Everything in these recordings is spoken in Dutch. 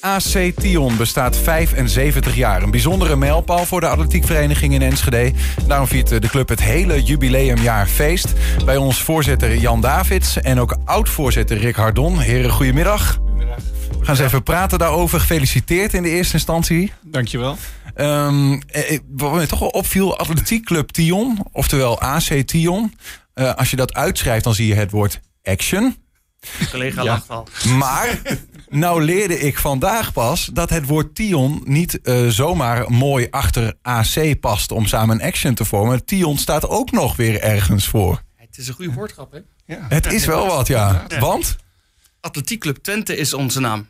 AC Tion bestaat 75 jaar. Een bijzondere mijlpaal voor de atletiekvereniging in Enschede. Daarom viert de club het hele jubileumjaar feest. Bij ons voorzitter Jan Davids en ook oud-voorzitter Rick Hardon. Heren, goedemiddag. We gaan eens even praten daarover. Gefeliciteerd in de eerste instantie. Dankjewel. Um, wat me toch wel opviel, atletiekclub Tion, oftewel AC Tion. Uh, als je dat uitschrijft, dan zie je het woord action. De collega ja. lacht al. Maar nou leerde ik vandaag pas dat het woord Tion niet uh, zomaar mooi achter AC past om samen een action te vormen. Tion staat ook nog weer ergens voor. Het is een goede woordgrap, hè? Ja. Het is wel wat, ja. Want? Atletiekclub Twente is onze naam.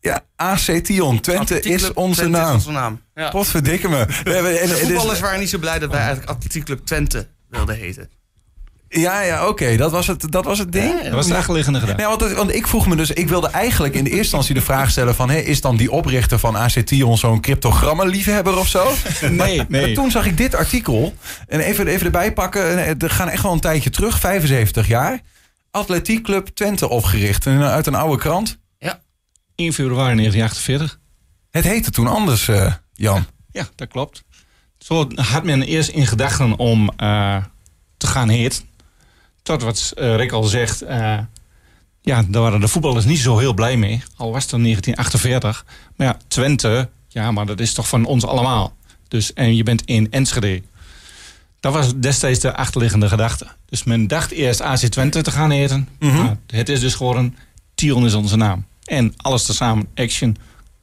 Ja, AC Tion. Twente is onze Twente naam. Is onze naam. Ja. Potverdikke me. De voetballers waren niet zo blij dat wij eigenlijk Atletiekclub Twente wilden heten. Ja, ja, oké. Dat, was het, dat was het ding. Ja, dat was de achterliggende gedachte. Ja, want, want, ik vroeg me dus, ik wilde eigenlijk in de eerste instantie de vraag stellen van, hé, is dan die oprichter van AC Tion zo'n cryptogrammenliefhebber of zo? Nee, nee. Maar toen zag ik dit artikel en even, even erbij pakken. Er gaan echt wel een tijdje terug, 75 jaar. Atletiekclub Twente opgericht uit een oude krant. Ja. 1 februari 1948. Het heette toen anders, uh, Jan. Ja, dat klopt. Zo had men eerst in gedachten om uh, te gaan heten tot wat uh, Rick al zegt, uh, ja, daar waren de voetballers niet zo heel blij mee. Al was het in 1948. Maar ja, Twente, ja, maar dat is toch van ons allemaal. Dus, en je bent in Enschede. Dat was destijds de achterliggende gedachte. Dus men dacht eerst AC Twente te gaan eten. Mhm. Mm -hmm. het is dus geworden, Tion is onze naam. En alles tezamen, action,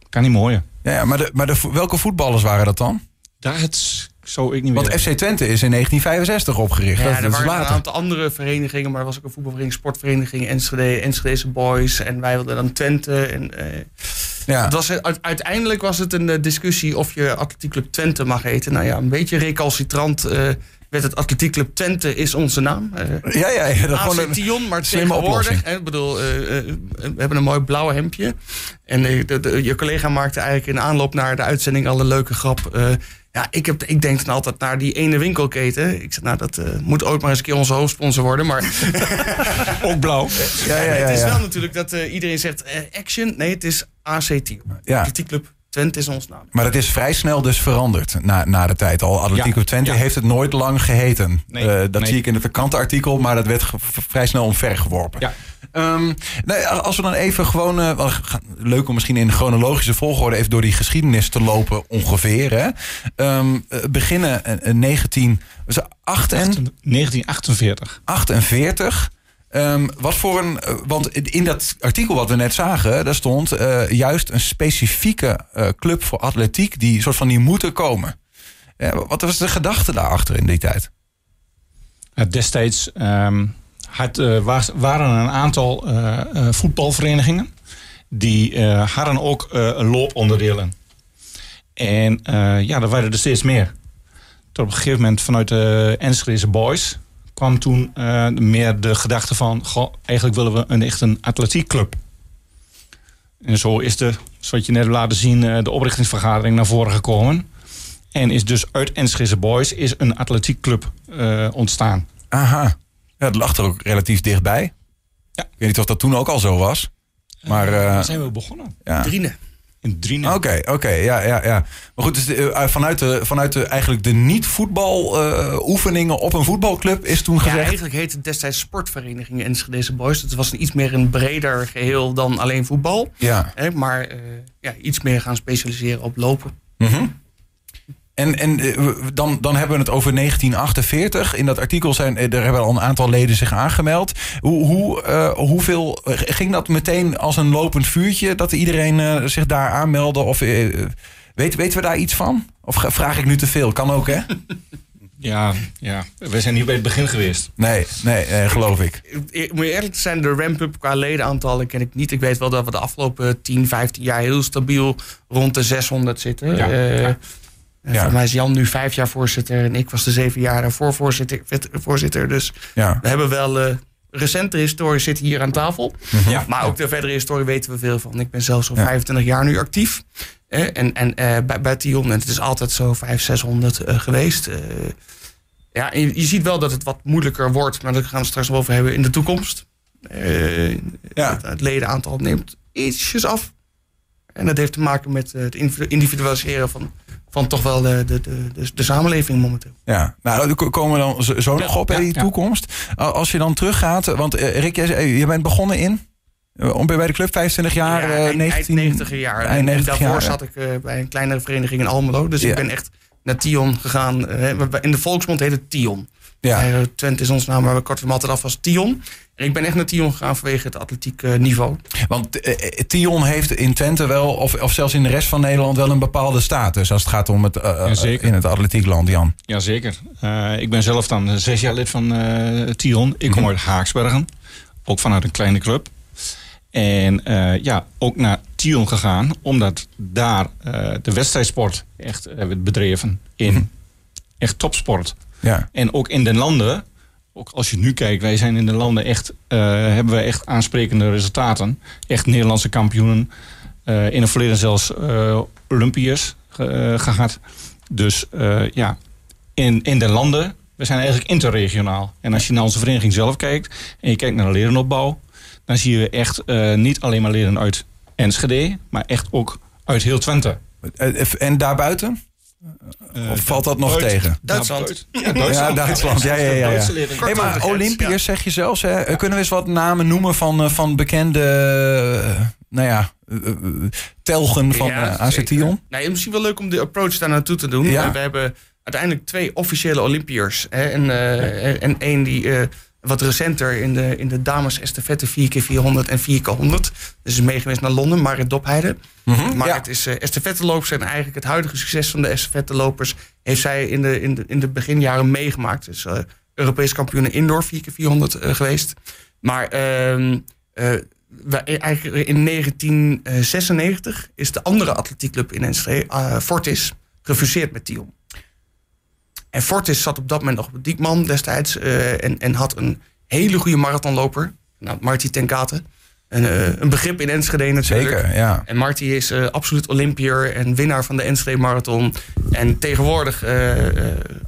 kan niet mooier. Ja, ja maar, de, maar de, welke voetballers waren dat dan? Daar het zo ik niet Want meer. FC Twente is in 1965 opgericht. Ja, dat, er dat is waren later. een aantal andere verenigingen, maar er was ook een voetbalvereniging, sportvereniging, Enschede, Enschedese Boys. En wij wilden dan Twente. En, uh, ja. het was, uiteindelijk was het een uh, discussie of je Atletiekclub Twente mag heten. Nou ja, een beetje recalcitrant uh, werd het Atletiekclub Twente is onze naam. ja, ja, ja. Dat AC Tion, maar tegenwoordig. Ik bedoel, we hebben een mooi blauw hemdje. En de, de, je collega maakte eigenlijk in aanloop naar de uitzending al een leuke grap. Ja, ik, heb, ik denk dan altijd naar die ene winkelketen. Ik zeg, nou, dat moet ook maar eens een keer onze hoofdsponsor worden. Maar ook blauw. Ja, ja, ja, het is wel natuurlijk dat iedereen zegt Action. Nee, het is ACT. Ja. Club Twente is ons naam. Maar het is vrij snel dus veranderd na, na de tijd al. Atletico Ja, Twente ja. heeft het nooit lang geheten. Nee, Eh, dat nee. zie ik in het krantenartikel, maar dat werd vrij snel omvergeworpen. Ja. Ehm, als we dan even gewoon... eh, leuk om misschien in chronologische volgorde... even door die geschiedenis te lopen ongeveer. Hè? Ehm, eh, beginnen eh, 19... was het 8 en 1948. 48. Ehm, wat voor een. eh, Want in dat artikel wat we net zagen, daar stond eh, juist een specifieke eh, club voor atletiek die soort van die moeten komen. Wat was de gedachte daarachter in die tijd? Destijds ehm, had, waren een aantal voetbalverenigingen. Die hadden ook looponderdelen. En ja, er waren er steeds meer. Tot op een gegeven moment vanuit de Enschedeze Boys kwam toen eh, meer de gedachte van... Goh, eigenlijk willen we een echt een atletiekclub. En zo is de, zoals je net hebt laten zien, eh, de oprichtingsvergadering naar voren gekomen. En is dus uit Enschedeze Boys is een atletiekclub eh, ontstaan. Aha. Ja, het lag er ook relatief dichtbij. Ja. Ik weet niet of dat toen ook al zo was. Maar eh, Waar zijn we begonnen? ja. Driene. In Drienen. Oké, oké, ja, ja, ja. Maar goed, dus de, eh, vanuit, de, vanuit de, eigenlijk de niet-voetbal eh, oefeningen op een voetbalclub is toen Ja, gezegd. eigenlijk heette het destijds Sportvereniging Enschedeze Boys. Het was een iets meer een breder geheel dan alleen voetbal. Ja. Hè, maar eh, ja, iets meer gaan specialiseren op lopen. Mhm. En, en eh, dan, dan hebben we het over 1948. In dat artikel zijn eh, er hebben al een aantal leden zich aangemeld. Hoe, hoe, eh, hoeveel eh, ging dat meteen als een lopend vuurtje dat iedereen eh, zich daar aanmeldde? Of eh, weet, weten we daar iets van? Of vraag ik nu te veel? Kan ook, hè? Ja, ja, we zijn hier bij het begin geweest. Nee, nee, eh, geloof ik. Ik moet je eerlijk zijn, de ramp-up qua ledenaantallen ken ik niet. Ik weet wel dat we de afgelopen 10, 15 jaar heel stabiel rond de 600 zitten. Ja, Eh, ja. Ja. Voor mij is Jan nu vijf jaar voorzitter en ik was de zeven jaar daarvoor voorzitter. voorzitter. Dus Ja. we hebben wel eh recente historie zitten hier aan tafel. Ja. Maar ook de verdere historie weten we veel van. Ik ben zelfs al Ja. 25 jaar nu actief. Eh, en en eh, bij, bij Tion, en het is altijd zo 500, 600 eh, geweest. Eh, ja, je, je ziet wel dat het wat moeilijker wordt. Maar daar gaan we het straks wel over hebben in de toekomst. Eh, Ja. het, het ledenaantal neemt ietsjes af. En dat heeft te maken met het individualiseren van, van toch wel de, de, de, de, samenleving momenteel. Ja, nou, daar komen we dan zo nog op in die toekomst. Als je dan teruggaat, want Rick, je bent begonnen in? Om bij de club 25 jaar, ja, eind, 19, 90 jaar. en, 90 daarvoor jaar. zat ik bij een kleinere vereniging in Almelo. Dus ik ben echt naar Tion gegaan. in de volksmond heet het Tion. Ja. Twente is ons naam, maar we korten hem altijd af als Tion. En ik ben echt naar Tion gegaan vanwege het atletiek niveau. Want uh, Tion heeft in Twente wel, of, of zelfs in de rest van Nederland, wel een bepaalde status als het gaat om het uh, in het atletiekland, Jan. Jazeker. Uh, ik ben zelf dan zes jaar lid van Tion. Ik kom mhm. uit Haaksbergen, ook vanuit een kleine club. En ja, ook naar Tion gegaan, omdat daar de wedstrijdsport echt werd bedreven in mhm. echt topsport. Ja. En ook in de landen, ook als je nu kijkt, wij zijn in de landen echt, uh, hebben wij echt aansprekende resultaten. Echt Nederlandse kampioenen. Uh, in het verleden zelfs uh, Olympiërs gehad. Dus ja, in, in de landen, we zijn eigenlijk interregionaal. En als je naar onze vereniging zelf kijkt en je kijkt naar de lerenopbouw, dan zie je echt niet alleen maar leren uit Enschede, maar echt ook uit heel Twente. En daarbuiten? Uh, of valt dat nog tegen? Duitsland. Ja, Duitsland. Ja, Duitsland. Ja, ja, ja. ja. Hey, maar Olympiërs zeg je zelfs. Hè? Kunnen we eens wat namen noemen van, uh, van bekende uh, nou ja, telgen van ja, Acertion? Nou, misschien wel leuk om de approach daar naartoe te doen. We hebben uiteindelijk twee officiële Olympiërs. En, en één die wat recenter in de, in de dames estafette 4x400 en 4x100. Dus is meegeweest naar Londen, Marit Dopheide. Mm maar het is uh, estafettelopers en eigenlijk het huidige succes van de estafettelopers heeft zij in de, in de, in de beginjaren meegemaakt. Dus uh, Europees kampioen indoor 4x400 uh, geweest. Maar uh, eigenlijk in 1996 is de andere atletiekclub in Enschede, Fortis, gefuseerd met Tion. En Fortis zat op dat moment nog op Diekman destijds. Uh, en, en had een hele goede marathonloper. Nou, Marty Tenkate. Een, uh, een begrip in Enschede natuurlijk. Zeker, ja. En Marty is uh, absoluut Olympier en winnaar van de Enschede Marathon. En tegenwoordig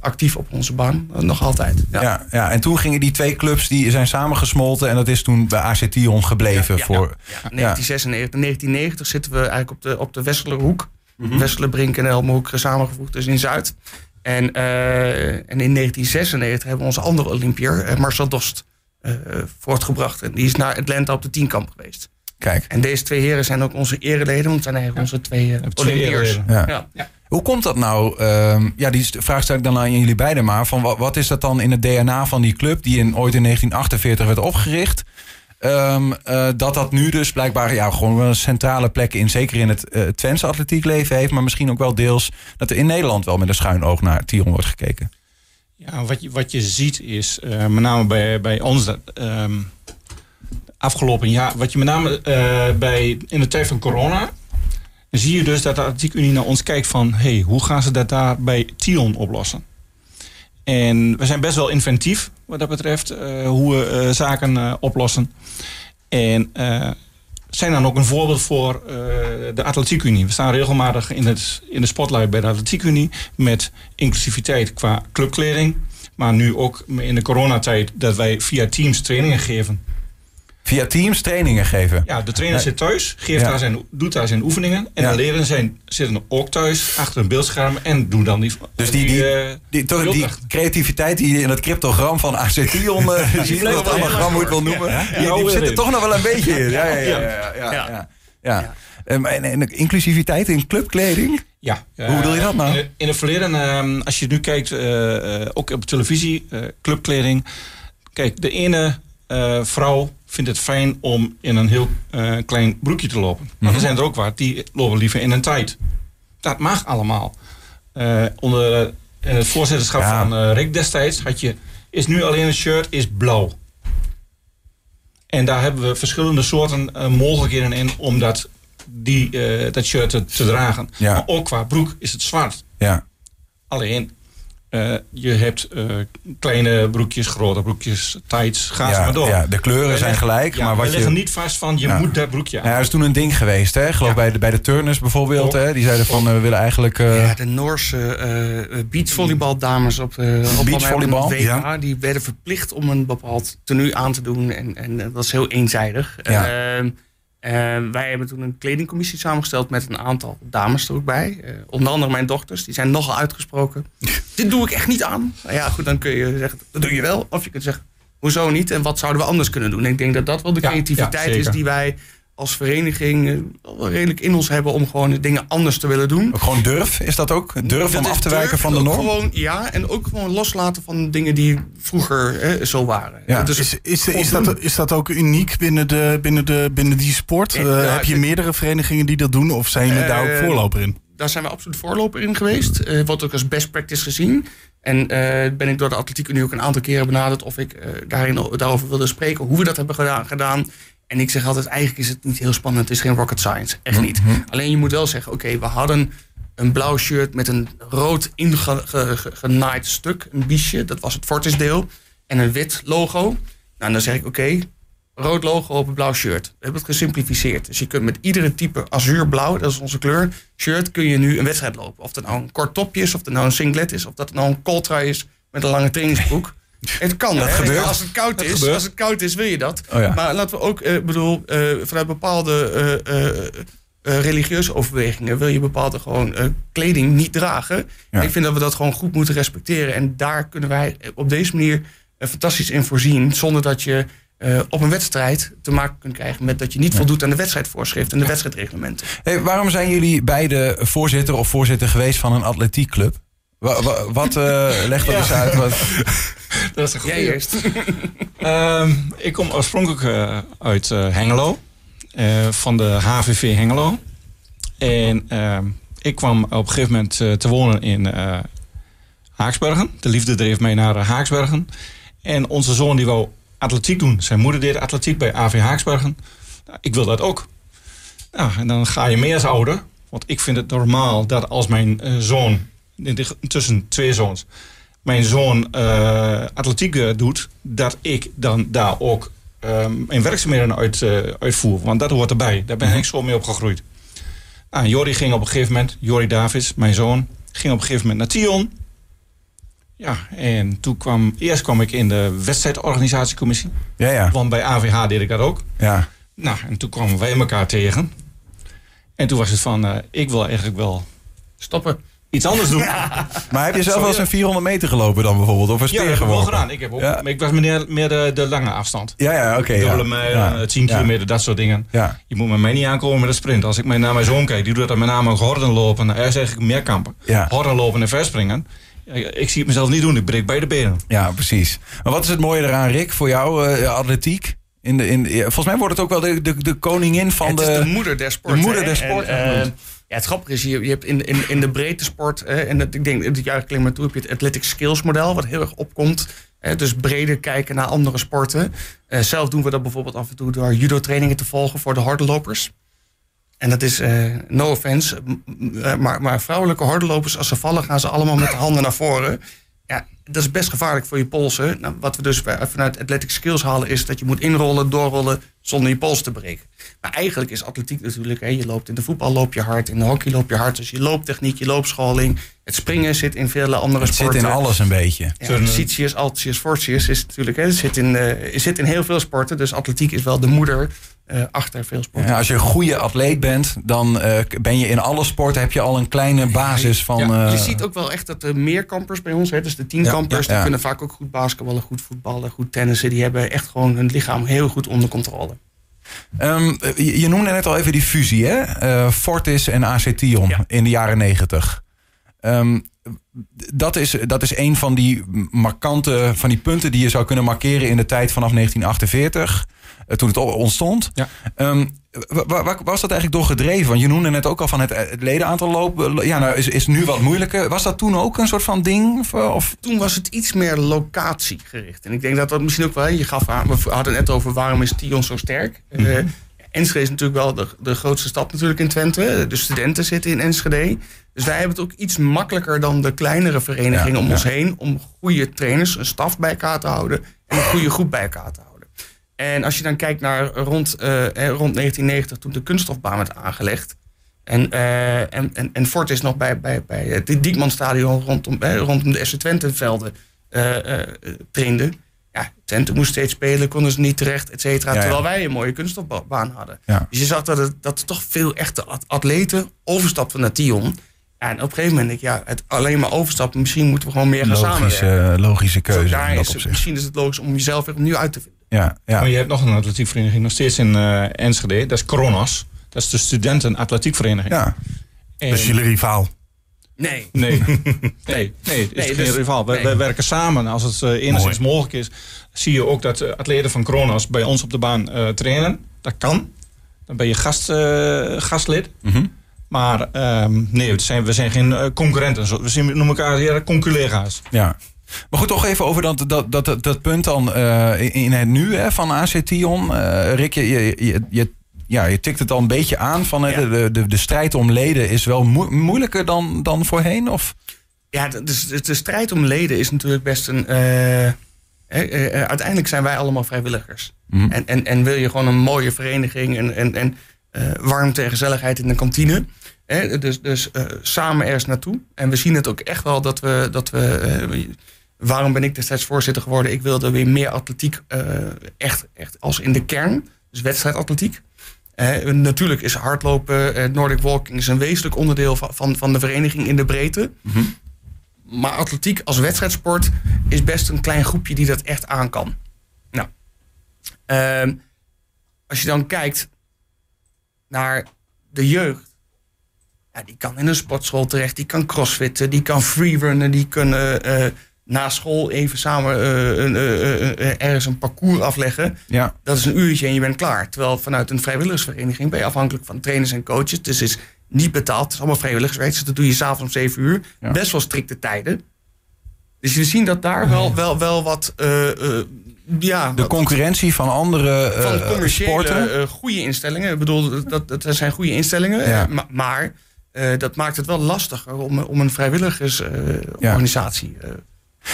actief op onze baan. Nog altijd. Ja. ja. Ja, en toen gingen die twee clubs die zijn samengesmolten. En dat is toen bij AC Tion gebleven. Ja, voor, ja, 1996. 1990 zitten we eigenlijk op de, op de Westelerhoek. Mm -hmm. Westerlerbrink en Elmhoek samengevoegd. Dus in Zuid. En, uh, en in 1996 hebben we onze andere Olympier, uh, Marcel Dost, uh, voortgebracht. En die is naar Atlanta op de tienkamp geweest. Kijk. En deze twee heren zijn ook onze ereleden, want het zijn eigenlijk onze twee Olympiërs. Ja. Ja. ja. Hoe komt dat nou? Uh, ja, die vraag stel ik dan aan jullie beiden maar. Van wat, wat, is dat dan in het DNA van die club die in, ooit in 1948 werd opgericht? Um, uh, dat dat nu dus blijkbaar ja, gewoon een centrale plek in, zeker in het uh, Twentse atletiekleven heeft, maar misschien ook wel deels dat er in Nederland wel met een schuin oog naar Tion wordt gekeken. Ja, wat je, wat je ziet is, uh, met name bij, bij ons, dat, um, afgelopen jaar, wat je met name bij, in de tijd van corona, zie je dus dat de Atletiekunie naar ons kijkt van, hey, hoe gaan ze dat daar bij Tion oplossen? En we zijn best wel inventief wat dat betreft, hoe we zaken oplossen. En zijn dan ook een voorbeeld voor de Atletiekunie. We staan regelmatig in, het, in de spotlight bij de Atletiekunie met inclusiviteit qua clubkleding. Maar nu ook in de coronatijd dat wij via Teams trainingen geven Via Teams trainingen geven. Ja, de trainer zit thuis, geeft daar zijn, doet daar zijn oefeningen. En de leraren zijn, zitten ook thuis achter een beeldscherm en doen dan die. Dus die, die, die, die, die creativiteit die in het cryptogram van ACTion zie je dat anagram moet wel noemen. Die, die zit er toch nog wel een beetje in. Ja, ja, ja. ja, ja, ehm, en, en, inclusiviteit in clubkleding? Ja. Hoe bedoel je dat nou? In, in het verleden, uh, als je nu kijkt, uh, ook op televisie, clubkleding. Kijk, de ene vrouw vindt het fijn om in een heel uh, klein broekje te lopen. Maar er mhm. zijn er ook wat die lopen liever in een tijd. Dat mag allemaal. Uh, onder het voorzitterschap van Rick destijds had je, is nu alleen een shirt, is blauw. En daar hebben we verschillende soorten mogelijkheden in om dat, die, dat shirt te, te dragen. Ja. Maar ook qua broek is het zwart. Ja. Alleen, uh, je hebt uh, kleine broekjes, grote broekjes, tights, ga ja, maar door. Ja, de kleuren zijn gelijk. Ja, maar wat we leggen niet vast van je moet dat broekje aan. Ja, dat is toen een ding geweest. Hè? geloof bij, de, bij de turners bijvoorbeeld. Hè? Die zeiden van uh, we willen eigenlijk... Ja, de Noorse beachvolleybaldames op, op beachvolleybal, WK. Ja. Die werden verplicht om een bepaald tenue aan te doen. En, en dat was heel eenzijdig. Ja. Ehm, wij hebben toen een kledingcommissie samengesteld met een aantal dames er ook bij. onder andere mijn dochters, die zijn nogal uitgesproken. Dit doe ik echt niet aan. Nou ja, goed, dan kun je zeggen, dat doe je wel. Of je kunt zeggen, hoezo niet? En wat zouden we anders kunnen doen? En ik denk dat dat wel de creativiteit is die wij als vereniging uh, redelijk in ons hebben om gewoon dingen anders te willen doen. gewoon durf, is dat ook? Durf om af te wijken van de norm? Gewoon, ja, en ook gewoon loslaten van dingen die vroeger hè, zo waren. Ja. Dus is, is, is, dat, is dat ook uniek binnen, de, binnen, de, binnen die sport? Uh, heb je meerdere verenigingen die dat doen of zijn jullie daar ook eh, voorloper in? Daar zijn we absoluut voorloper in geweest. Uh, wordt ook als best practice gezien. En ben ik door de Atletiek Unie ook een aantal keren benaderd of ik daarin, daarover wilde spreken, hoe we dat hebben gedaan. gedaan. En ik zeg altijd, eigenlijk is het niet heel spannend. Het is geen rocket science. Echt niet. Mhm. Alleen je moet wel zeggen, oké, we hadden een blauw shirt met een rood ingenaaid stuk. Een biesje, dat was het Fortis deel. En een wit logo. Nou, dan zeg ik, oké, rood logo op een blauw shirt. We hebben het gesimplificeerd. Dus je kunt met iedere type azuurblauw, dat is onze kleur, shirt, kun je nu een wedstrijd lopen. Of dat nou een kort topje is, of dat nou een singlet is, of dat nou een coltrui is met een lange trainingsbroek. Het kan, hè? Als het koud is, als het koud is, wil je dat. Oh, maar laten we ook, uh, bedoel, uh, vanuit bepaalde uh, religieuze overwegingen wil je bepaalde gewoon kleding niet dragen. Ik vind dat we dat gewoon goed moeten respecteren. En daar kunnen wij op deze manier fantastisch in voorzien, zonder dat je op een wedstrijd te maken kunt krijgen met dat je niet voldoet aan de wedstrijdvoorschriften en de wedstrijdreglementen. Hey, waarom zijn jullie beide voorzitter of voorzitter geweest van een atletiekclub? Wat, wat uh, leg dat eens uit. Wat... Dat is een goede. Jij eerst. Ehm, ik kom oorspronkelijk uh, uit uh, Hengelo. van de HVV Hengelo. En ehm, ik kwam op een gegeven moment te wonen in Haaksbergen. De liefde dreef mij naar Haaksbergen. En onze zoon die wou atletiek doen. Zijn moeder deed atletiek bij AV Haaksbergen. Nou, ik wil dat ook. Nou, en dan ga je meer als ouder. Want ik vind het normaal dat als mijn zoon tussen twee zoons, mijn zoon uh, atletiek eh, doet, dat ik dan daar ook um, mijn werkzaamheden uit, uh, uitvoer. Want dat hoort erbij. Daar ben mhm. ik zo mee opgegroeid. Nou, Jori ging op een gegeven moment, Jori Davis, mijn zoon, ging op een gegeven moment naar Tion. Ja, en toen kwam, eerst kwam ik in de wedstrijdorganisatiecommissie. Ja, ja. Want bij AVH deed ik dat ook. Ja. Nou, en toen kwamen wij elkaar tegen. En toen was het van, uh, ik wil eigenlijk wel stoppen iets anders doen. Maar heb je zelf wel eens een 400 meter gelopen dan bijvoorbeeld? Of een speer ja, dat heb ik wel gedaan. Ik, heb ook, ja. ik was meer, meer de, de lange afstand. Ja, ja, oké. Okay, Dubbele mijl, 10 kilometer, dat soort dingen. Je moet met mij niet aankomen met een sprint. Als ik naar mijn zoon kijk, die doet dat met name horden lopen. Er is eigenlijk meer kampen. Horden lopen en verspringen. Ik zie het mezelf niet doen. Ik breek beide benen. Ja, precies. Maar wat is het mooie eraan, Rick, voor jou, uh, atletiek? In de, in, volgens mij wordt het ook wel de, de, de koningin van het de... Het is de moeder der sport. De moeder der sport. Ja, het grappige is, je, je hebt in, in, in de breedte sport, en dat, ik denk, dit jaar klinkt maar toe, heb je het athletic skills model, wat heel erg opkomt. dus breder kijken naar andere sporten. Uh, zelf doen we dat bijvoorbeeld af en toe door judo trainingen te volgen voor de hordelopers. En dat is, uh, no offense, maar, maar vrouwelijke hordelopers, als ze vallen, gaan ze allemaal met de handen naar voren. Ja, dat is best gevaarlijk voor je polsen. Nou, wat we dus vanuit athletic skills halen is dat je moet inrollen, doorrollen zonder je pols te breken. Maar eigenlijk is atletiek natuurlijk, hè, je loopt in de voetbal loop je hard, in de hockey loop je hard. Dus je looptechniek, je loopscholing, het springen zit in vele andere het sporten. Het zit in alles een beetje. Ja, Citius, Altius, Fortius is natuurlijk, hè, het zit in, uh, zit in heel veel sporten. Dus atletiek is wel de moeder uh, achter veel sporten. Ja, als je een goede atleet bent, dan uh, ben je in alle sporten heb je al een kleine basis van. Ja, je ziet ook wel echt dat de meerkampers bij ons, hè, dus de tienkampers, die kunnen vaak ook goed basketballen, goed voetballen, goed tennissen. Die hebben echt gewoon hun lichaam heel goed onder controle. Um, je, noemde net al even die fusie, hè? Fortis en AC Tion in de jaren negentig. Um, dat, is, dat is een van die markante van die punten die je zou kunnen markeren in de tijd vanaf 1948. Eh, toen het ontstond. Ja. Um, waar, waar, was dat eigenlijk door gedreven? Want je noemde net ook al van het, het ledenaantal lopen. Ja, nou is, is nu wat moeilijker. Was dat toen ook een soort van ding? Of? Toen was het iets meer locatiegericht. En ik denk dat dat misschien ook wel. Je gaf aan, we hadden het net over waarom is Tion zo sterk. Mm -hmm. uh, Enschede is natuurlijk wel de, de grootste stad natuurlijk in Twente. De studenten zitten in Enschede. Dus wij hebben het ook iets makkelijker dan de kleinere verenigingen om ons heen. Om goede trainers, een staf bij elkaar te houden. En een goede groep bij elkaar te houden. En als je dan kijkt naar rond, uh, rond 1990, toen de kunststofbaan werd aangelegd. En, uh, en, en, en Fort is nog bij, bij, bij het Diekmanstadion rondom, rondom de FC Twente velden trainde. Ja, Twente moest steeds spelen, konden ze niet terecht, et cetera. terwijl wij een mooie kunststofbaan hadden. Dus je zag dat, het, dat er toch veel echte atleten overstapten naar Tion. en op een gegeven moment denk ik, ja, het alleen maar overstappen, misschien moeten we gewoon meer gaan logische, samenwerken. Logische keuze. daar is, misschien is het logisch om jezelf weer opnieuw uit te vinden. Ja, ja. Maar je hebt nog een atletiekvereniging, nog steeds in uh, Enschede. Dat is Coronas. Dat is de studenten atletiekvereniging. Ja. En... Dat is jullie rivaal. Nee. Nee, nee, nee, het is nee, geen dus, rivaal. We, werken samen. Als het uh, enigszins mogelijk is, zie je ook dat uh, atleten van Kronos bij ons op de baan uh, trainen. Dat kan. Dan ben je gast, gastlid. Mm -hmm. Maar um, nee, we zijn, we zijn geen concurrenten. We zien, noemen elkaar hier conculega's. Ja. Maar goed, toch even over dat, dat, dat, dat, punt dan in, in het nu hè, van AC Tion. Rick, je, je, je, ja, je tikt het al een beetje aan van ja. de, de, de strijd om leden is wel moeilijker dan, dan voorheen? Of? Ja, de, de, de strijd om leden is natuurlijk best een. Uh, uh, uiteindelijk zijn wij allemaal vrijwilligers. Mhm. En, en, en wil je gewoon een mooie vereniging en, en, en warmte en gezelligheid in de kantine. Hè? Dus, dus samen ergens naartoe. En we zien het ook echt wel dat we. Dat we waarom ben ik destijds voorzitter geworden? Ik wilde weer meer atletiek, echt, echt als in de kern. Dus wedstrijdatletiek natuurlijk is hardlopen, uh, Nordic walking is een wezenlijk onderdeel van, van, van de vereniging in de breedte. Mhm. Maar atletiek als wedstrijdsport is best een klein groepje die dat echt aan kan. Nou, ehm, als je dan kijkt naar de jeugd, ja, die kan in een sportschool terecht, die kan crossfitten, die kan freerunnen, die kunnen uh, na school even samen uh, ergens een parcours afleggen. Ja. Dat is een uurtje en je bent klaar. Terwijl vanuit een vrijwilligersvereniging ben je afhankelijk van trainers en coaches. Dus is niet betaald. Het is allemaal vrijwilligerswerk. Dus dat doe je s'avonds om 7 uur. Best wel strikte tijden. Dus we zien dat daar wel, wel, wel wat. ja, de concurrentie van andere uh, van commerciële sporten. goede instellingen. Ik bedoel, dat, dat, zijn goede instellingen. maar, maar dat maakt het wel lastiger om, om een vrijwilligersorganisatie ja.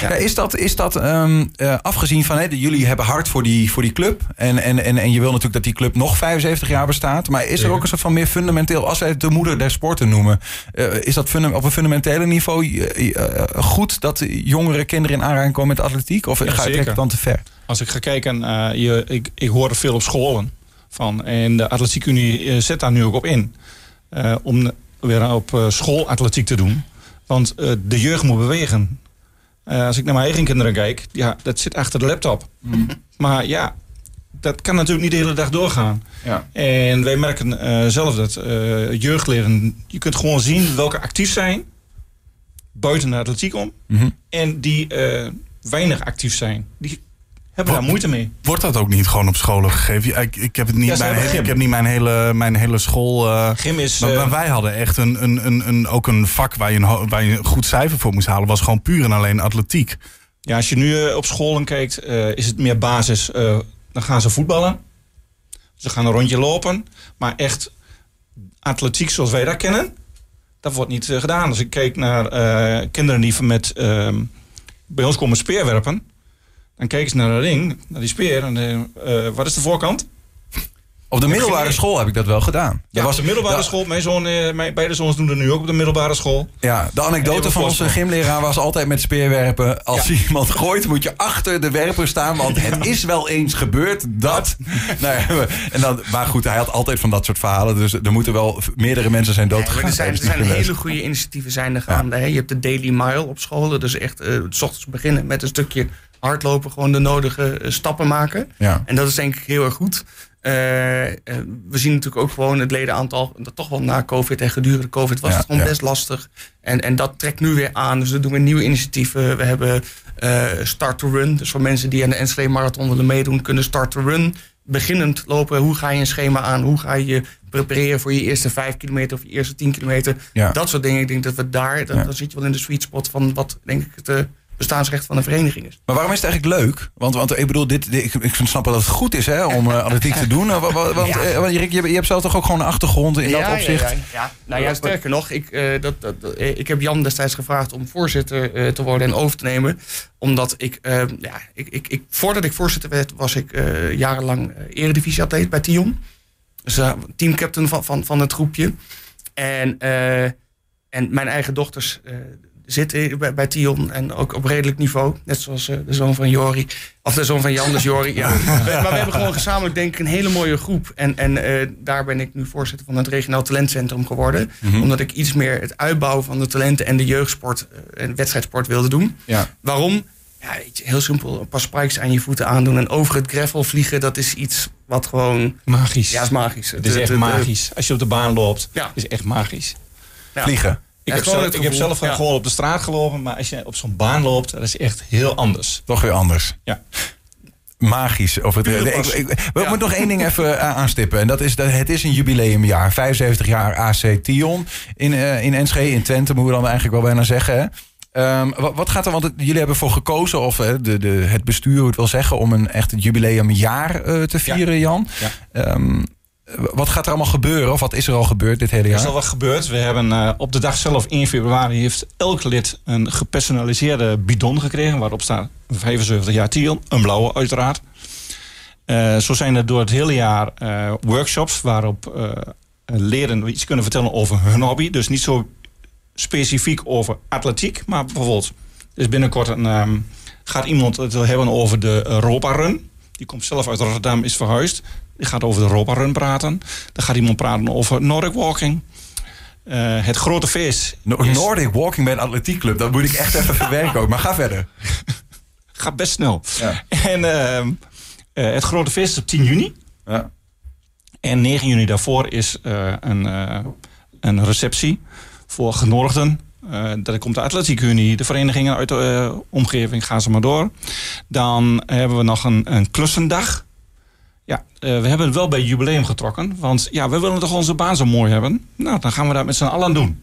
Ja. is dat, is dat um, uh, afgezien van, hè, jullie hebben hard voor die, voor die club. En, en, en, en je wil natuurlijk dat die club nog 75 jaar bestaat. Maar is er ook een soort van meer fundamenteel, als wij het de moeder der sporten noemen, uh, is dat op een fundamentele niveau uh, goed dat jongere kinderen in aanraking komen met atletiek? Of ja, ga je het dan te ver? Als ik ga kijken, je, ik, ik hoor er veel op scholen van. En de Atletiek Unie zet daar nu ook op in. om weer op school atletiek te doen. Want de jeugd moet bewegen. Uh, als ik naar mijn eigen kinderen kijk, ja, dat zit achter de laptop. Mm. Maar ja, dat kan natuurlijk niet de hele dag doorgaan. Ja. En wij merken uh, zelf dat uh, jeugdleren, je kunt gewoon zien welke actief zijn buiten de atletiek om. Mm -hmm. En die weinig actief zijn. Die hebben daar moeite mee. Wordt dat ook niet gewoon op scholen gegeven? Ik, ik heb het niet, mijn, hele, ik heb niet mijn hele, mijn hele school. Uh, gym is. Maar, uh, wij hadden echt een, een, een, een, ook een vak waar je een, waar je een goed cijfer voor moest halen. Was gewoon puur en alleen atletiek. Ja, als je nu uh, op scholen kijkt, is het meer basis. dan gaan ze voetballen. Ze gaan een rondje lopen. Maar echt atletiek zoals wij dat kennen, dat wordt niet gedaan. Als ik kijk naar kinderen die met ehm, bij ons komen speerwerpen dan kijken ze naar de ring, naar die speer. En uh, wat is de voorkant? Op de middelbare school heb ik dat wel gedaan. Ja, was de middelbare school. Mijn zoon, eh, mijn beide zoons doen dat nu ook op de middelbare school. Ja, de anekdote van onze gymleraar was altijd met speerwerpen. Als ja. iemand gooit, moet je achter de werper staan. Want het is wel eens gebeurd dat. nou ja, en dan, maar goed, hij had altijd van dat soort verhalen. Dus er moeten wel meerdere mensen zijn doodgegaan. er zijn, er zijn hele goede initiatieven zijn er gaande. Je hebt de Daily Mile op scholen. Dus echt, uh, s ochtends beginnen met een stukje hardlopen, gewoon de nodige eh, stappen maken. Ja. En dat is denk ik heel erg goed. Uh, uh, we zien natuurlijk ook gewoon het ledenaantal, dat toch wel na COVID en gedurende COVID was het gewoon best lastig. En, en dat trekt nu weer aan. Dus we doen weer nieuwe initiatieven. We hebben uh, Start to Run. Dus voor mensen die aan de Enschede Marathon willen meedoen, kunnen Start to Run. Beginnend lopen, hoe ga je een schema aan? Hoe ga je prepareren voor je eerste vijf kilometer of je eerste tien kilometer? Ja. Dat soort dingen. Ik denk dat we daar, dan, dan zit je wel in de sweet spot van wat denk ik het bestaansrecht van een vereniging is. Maar waarom is het eigenlijk leuk? Want, want ik bedoel, dit, dit ik, ik snap dat het goed is hè, om uh, atletiek te doen. Want, want ja. uh, je, je, hebt zelf toch ook gewoon een achtergrond in dat opzicht? Ja, ja, Nou ja, sterker nog, ik, uh, dat, dat, ik heb Jan destijds gevraagd om voorzitter te worden en over te nemen. Omdat ik, ja, ik, ik, ik, voordat ik voorzitter werd, was ik jarenlang eredivisieatleet bij Tion. Dus teamcaptain van, van, van het groepje. En, en mijn eigen dochters zit bij, bij Tion en ook op redelijk niveau. Net zoals de zoon van Jori. Of de zoon van Jan, dus Jori. Ja. maar we hebben gewoon gezamenlijk denk ik een hele mooie groep. En, en daar ben ik nu voorzitter van het regionaal talentcentrum geworden. Mhm. Omdat ik iets meer het uitbouwen van de talenten en de jeugdsport en wedstrijdsport wilde doen. Ja. Waarom? Ja, heel simpel. Een paar spikes aan je voeten aandoen en over het gravel vliegen. Dat is iets wat gewoon... Magisch. Ja, is magisch. Het is echt magisch. Als je op de baan loopt, ja. is echt magisch. Vliegen. Ik, heb zelf, ik heb zelf gewoon op de straat gelopen. Maar als je op zo'n baan loopt, dat is echt heel anders. Toch weer anders. Ja magisch. Of het, ik, ik, we nog één ding even eh, aanstippen. En dat is dat het is een jubileumjaar. 75 jaar AC Tion in, uh, in Enschede, in Twente, moeten we dan eigenlijk wel bijna zeggen. Um, wat, gaat er, want jullie hebben voor gekozen, of uh, de, de, het bestuur het wil zeggen, om een echt jubileumjaar uh, te vieren, Jan. Ja. Um, wat gaat er allemaal gebeuren? Of wat is er al gebeurd dit hele jaar? Er is al wat gebeurd. We hebben uh, op de dag zelf, 1 februari, heeft elk lid een gepersonaliseerde bidon gekregen. Waarop staat 75 jaar Tion. Een blauwe uiteraard. Uh, zo zijn er door het hele jaar uh, workshops waarop leren iets kunnen vertellen over hun hobby. Dus niet zo specifiek over atletiek, maar bijvoorbeeld... Dus binnenkort een, um, gaat iemand het hebben over de Europa Run. Die komt zelf uit Rotterdam, is verhuisd. Die gaat over de Europa Run praten. Dan gaat iemand praten over Nordic Walking. Uh, het grote feest. Nordic Walking bij een atletiekclub. Dat moet ik echt even verwerken ook. Maar ga verder. Gaat best snel. Ja. En uh, uh, het grote feest is op 10 juni. Ja. En 9 juni daarvoor is een, een receptie voor genodigden. Uh, daar komt de Atletiek Unie, de verenigingen uit de omgeving, gaan ze maar door. Dan hebben we nog een, een klussendag. Ja, uh, we hebben het wel bij jubileum getrokken. Want ja, we willen toch onze baan zo mooi hebben. Nou, dan gaan we dat met z'n allen doen.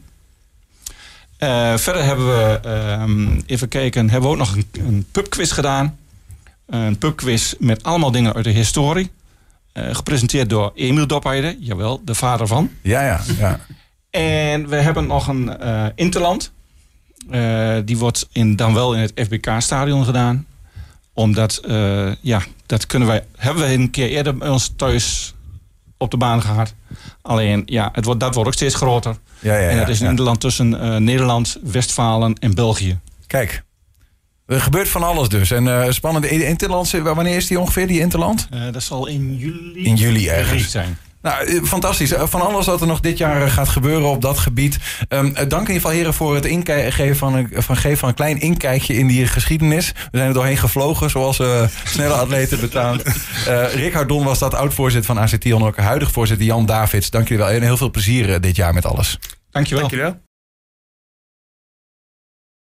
verder hebben we, ehm, even kijken, hebben we ook nog een, een pubquiz gedaan. Een pubquiz met allemaal dingen uit de historie. gepresenteerd door Emiel Dopheide, jawel, de vader van. Ja, ja, ja. En we hebben nog een uh, Interland. Uh, die wordt in, dan wel in het FBK-stadion gedaan. Omdat, uh, ja, dat kunnen wij, hebben we een keer eerder bij ons thuis op de baan gehad. Alleen, ja, het wordt, dat wordt ook steeds groter. Ja, ja, en dat is een Interland tussen Nederland, Westfalen en België. Kijk, er gebeurt van alles dus. En uh, spannend. Interland, wanneer is die ongeveer, die Interland? Uh, dat zal in juli, in juli ergens zijn. Nou, eh, fantastisch. Eh, van alles wat er nog dit jaar eh, gaat gebeuren op dat gebied. Um, dank in ieder geval, heren, voor het geven van, een, van, geven van een klein inkijkje in die geschiedenis. We zijn er doorheen gevlogen, zoals uh, snelle atleten betaamt. Uh, Rick Hardon was dat oud-voorzitter van ACT, ook huidig voorzitter Jan Davids. Dank jullie wel en heel veel plezier dit jaar met alles. Dankjewel. Dankjewel.